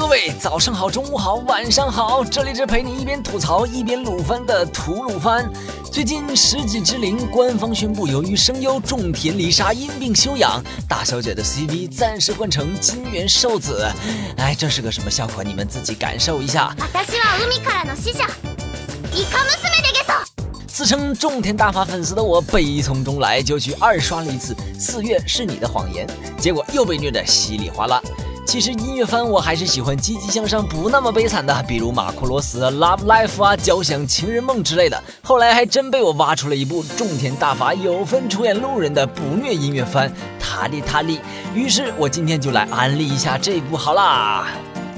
各位早上好，中午好，晚上好，这里是陪你一边吐槽一边鲁番的吐鲁番。最近世纪之灵官方宣布，由于声优种田梨沙因病休养，大小姐的 CV 暂时换成金元寿子。哎，这是个什么效果？你们自己感受一下。自称种田大法粉丝的我，悲从中来，就去二刷了一次《四月是你的谎言》，结果又被虐得稀里哗啦。其实音乐番我还是喜欢积极向上、不那么悲惨的，比如马库罗斯、Love Life 啊、交响情人梦之类的。后来还真被我挖出了一部种田大法有分出演路人的不虐音乐番《塔利塔利》，于是我今天就来安利一下这部好啦。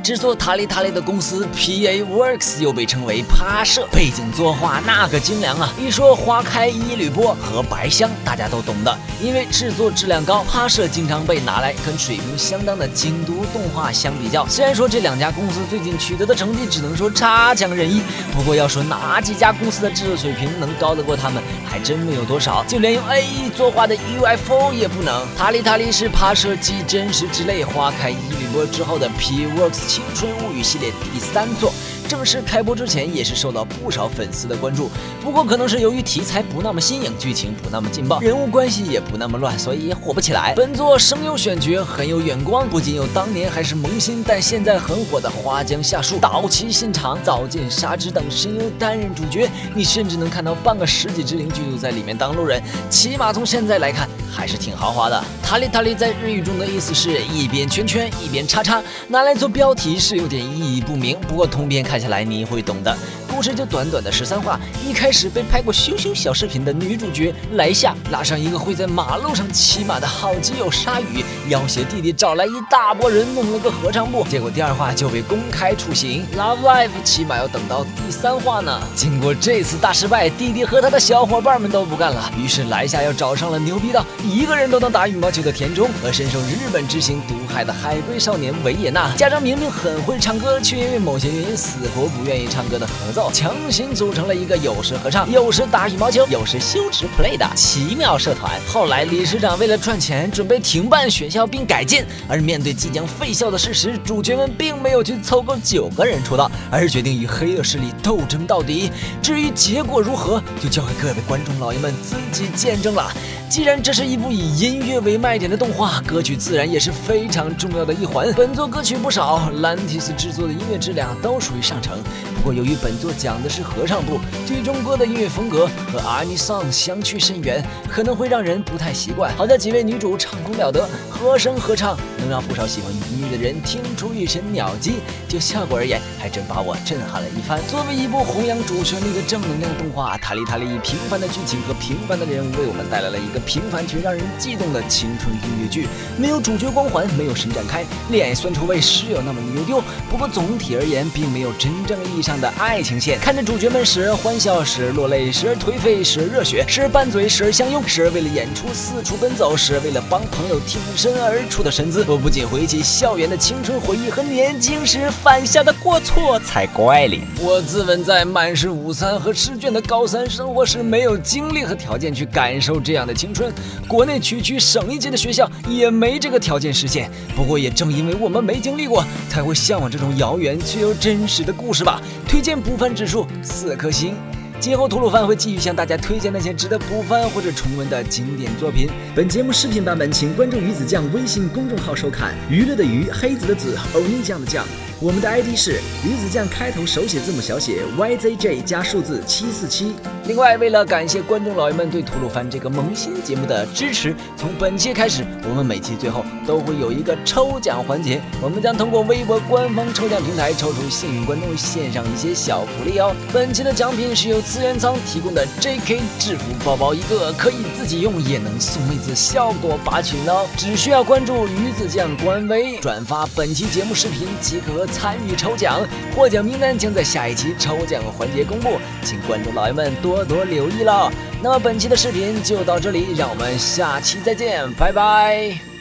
制作《塔利塔利》的公司 PA Works 又被称为趴社，背景作画那个精良啊！一说花开一缕波和白香，大家都懂的，因为制作质量高，趴社经常被拿来跟水平相当的京都动画相比较。虽然说这两家公司最近取得的成绩只能说差强人意，不过要说哪几家公司的制作水平能高得过他们，还真没有多少。就连用 AE 作画的 UFO 也不能。塔利塔利是趴社继《真实之泪》《花开一缕波》之后的 PA Works。青春物语系列第三作。正式开播之前，也是受到不少粉丝的关注。不过，可能是由于题材不那么新颖，剧情不那么劲爆，人物关系也不那么乱，所以也火不起来。本作声优选角很有眼光，不仅有当年还是萌新，但现在很火的花江夏树、岛崎信长、早见沙织等声优担任主角。你甚至能看到半个十几之灵剧组在里面当路人，起码从现在来看，还是挺豪华的。塔里塔里在日语中的意思是一边圈圈一边叉叉，拿来做标题是有点意义不明，不过通篇看。下来你会懂的。故事就短短的十三话，一开始被拍过羞羞小视频的女主角莱夏拉上一个会在马路上骑马的好基友鲨鱼，要挟弟弟找来一大波人弄了个合唱部，结果第二话就被公开处刑。Love Life 起码要等到第三话呢。经过这次大失败，弟弟和他的小伙伴们都不干了，于是莱夏又找上了牛逼到一个人都能打羽毛球的田中和深受日本之行毒害的海龟少年维也纳，加上明明很会唱歌，却因为某些原因死活不愿意唱歌的合强行组成了一个有时合唱、有时打羽毛球、有时羞耻 play 的奇妙社团。后来理事长为了赚钱，准备停办学校并改建。而面对即将废校的事实，主角们并没有去凑够九个人出道，而是决定与黑恶势力斗争到底。至于结果如何，就交给各位观众老爷们自己见证了。既然这是一部以音乐为卖点的动画，歌曲自然也是非常重要的一环。本作歌曲不少，兰提斯制作的音乐质量都属于上乘。不过由于本作讲的是合唱部，最终歌的音乐风格和 Any Song 相去甚远，可能会让人不太习惯。好在几位女主唱功了得，和声合唱能让不少喜欢音乐的人听出一身鸟迹。就效果而言，还真把我震撼了一番。作为一部弘扬主旋律的正能量动画，《塔利塔利》以平凡的剧情和平凡的人物，为我们带来了一个。平凡却让人悸动的青春音乐剧，没有主角光环，没有神展开，恋爱酸臭味是有那么牛丢。不过总体而言，并没有真正意义上的爱情线。看着主角们时而欢笑，时而落泪，时而颓废，时而热血，时而拌嘴，时而相拥，时而为了演出四处奔走，时而为了帮朋友挺身而出的身姿，我不禁回忆起校园的青春回忆和年轻时犯下的过错，才怪哩。我自问在满是午餐和试卷的高三生活时，没有精力和条件去感受这样的青。春，国内区区省一级的学校也没这个条件实现。不过也正因为我们没经历过，才会向往这种遥远却又真实的故事吧。推荐补番指数四颗星。今后吐鲁番会继续向大家推荐那些值得补番或者重温的经典作品。本节目视频版本，请关注鱼子酱微信公众号收看。娱乐的娱，黑子的子，欧尼酱的酱。我们的 ID 是鱼子酱，开头手写字母小写 YZJ 加数字七四七。另外，为了感谢观众老爷们对吐鲁番这个萌新节目的支持，从本期开始，我们每期最后都会有一个抽奖环节。我们将通过微博官方抽奖平台抽出幸运观众，献上一些小福利哦。本期的奖品是由资源仓提供的 JK 制服包包一个，可以自己用，也能送妹子，效果拔群哦。只需要关注鱼子酱官微，转发本期节目视频即可。参与抽奖，获奖名单将在下一期抽奖环节公布，请观众老爷们多多留意了。那么本期的视频就到这里，让我们下期再见，拜拜。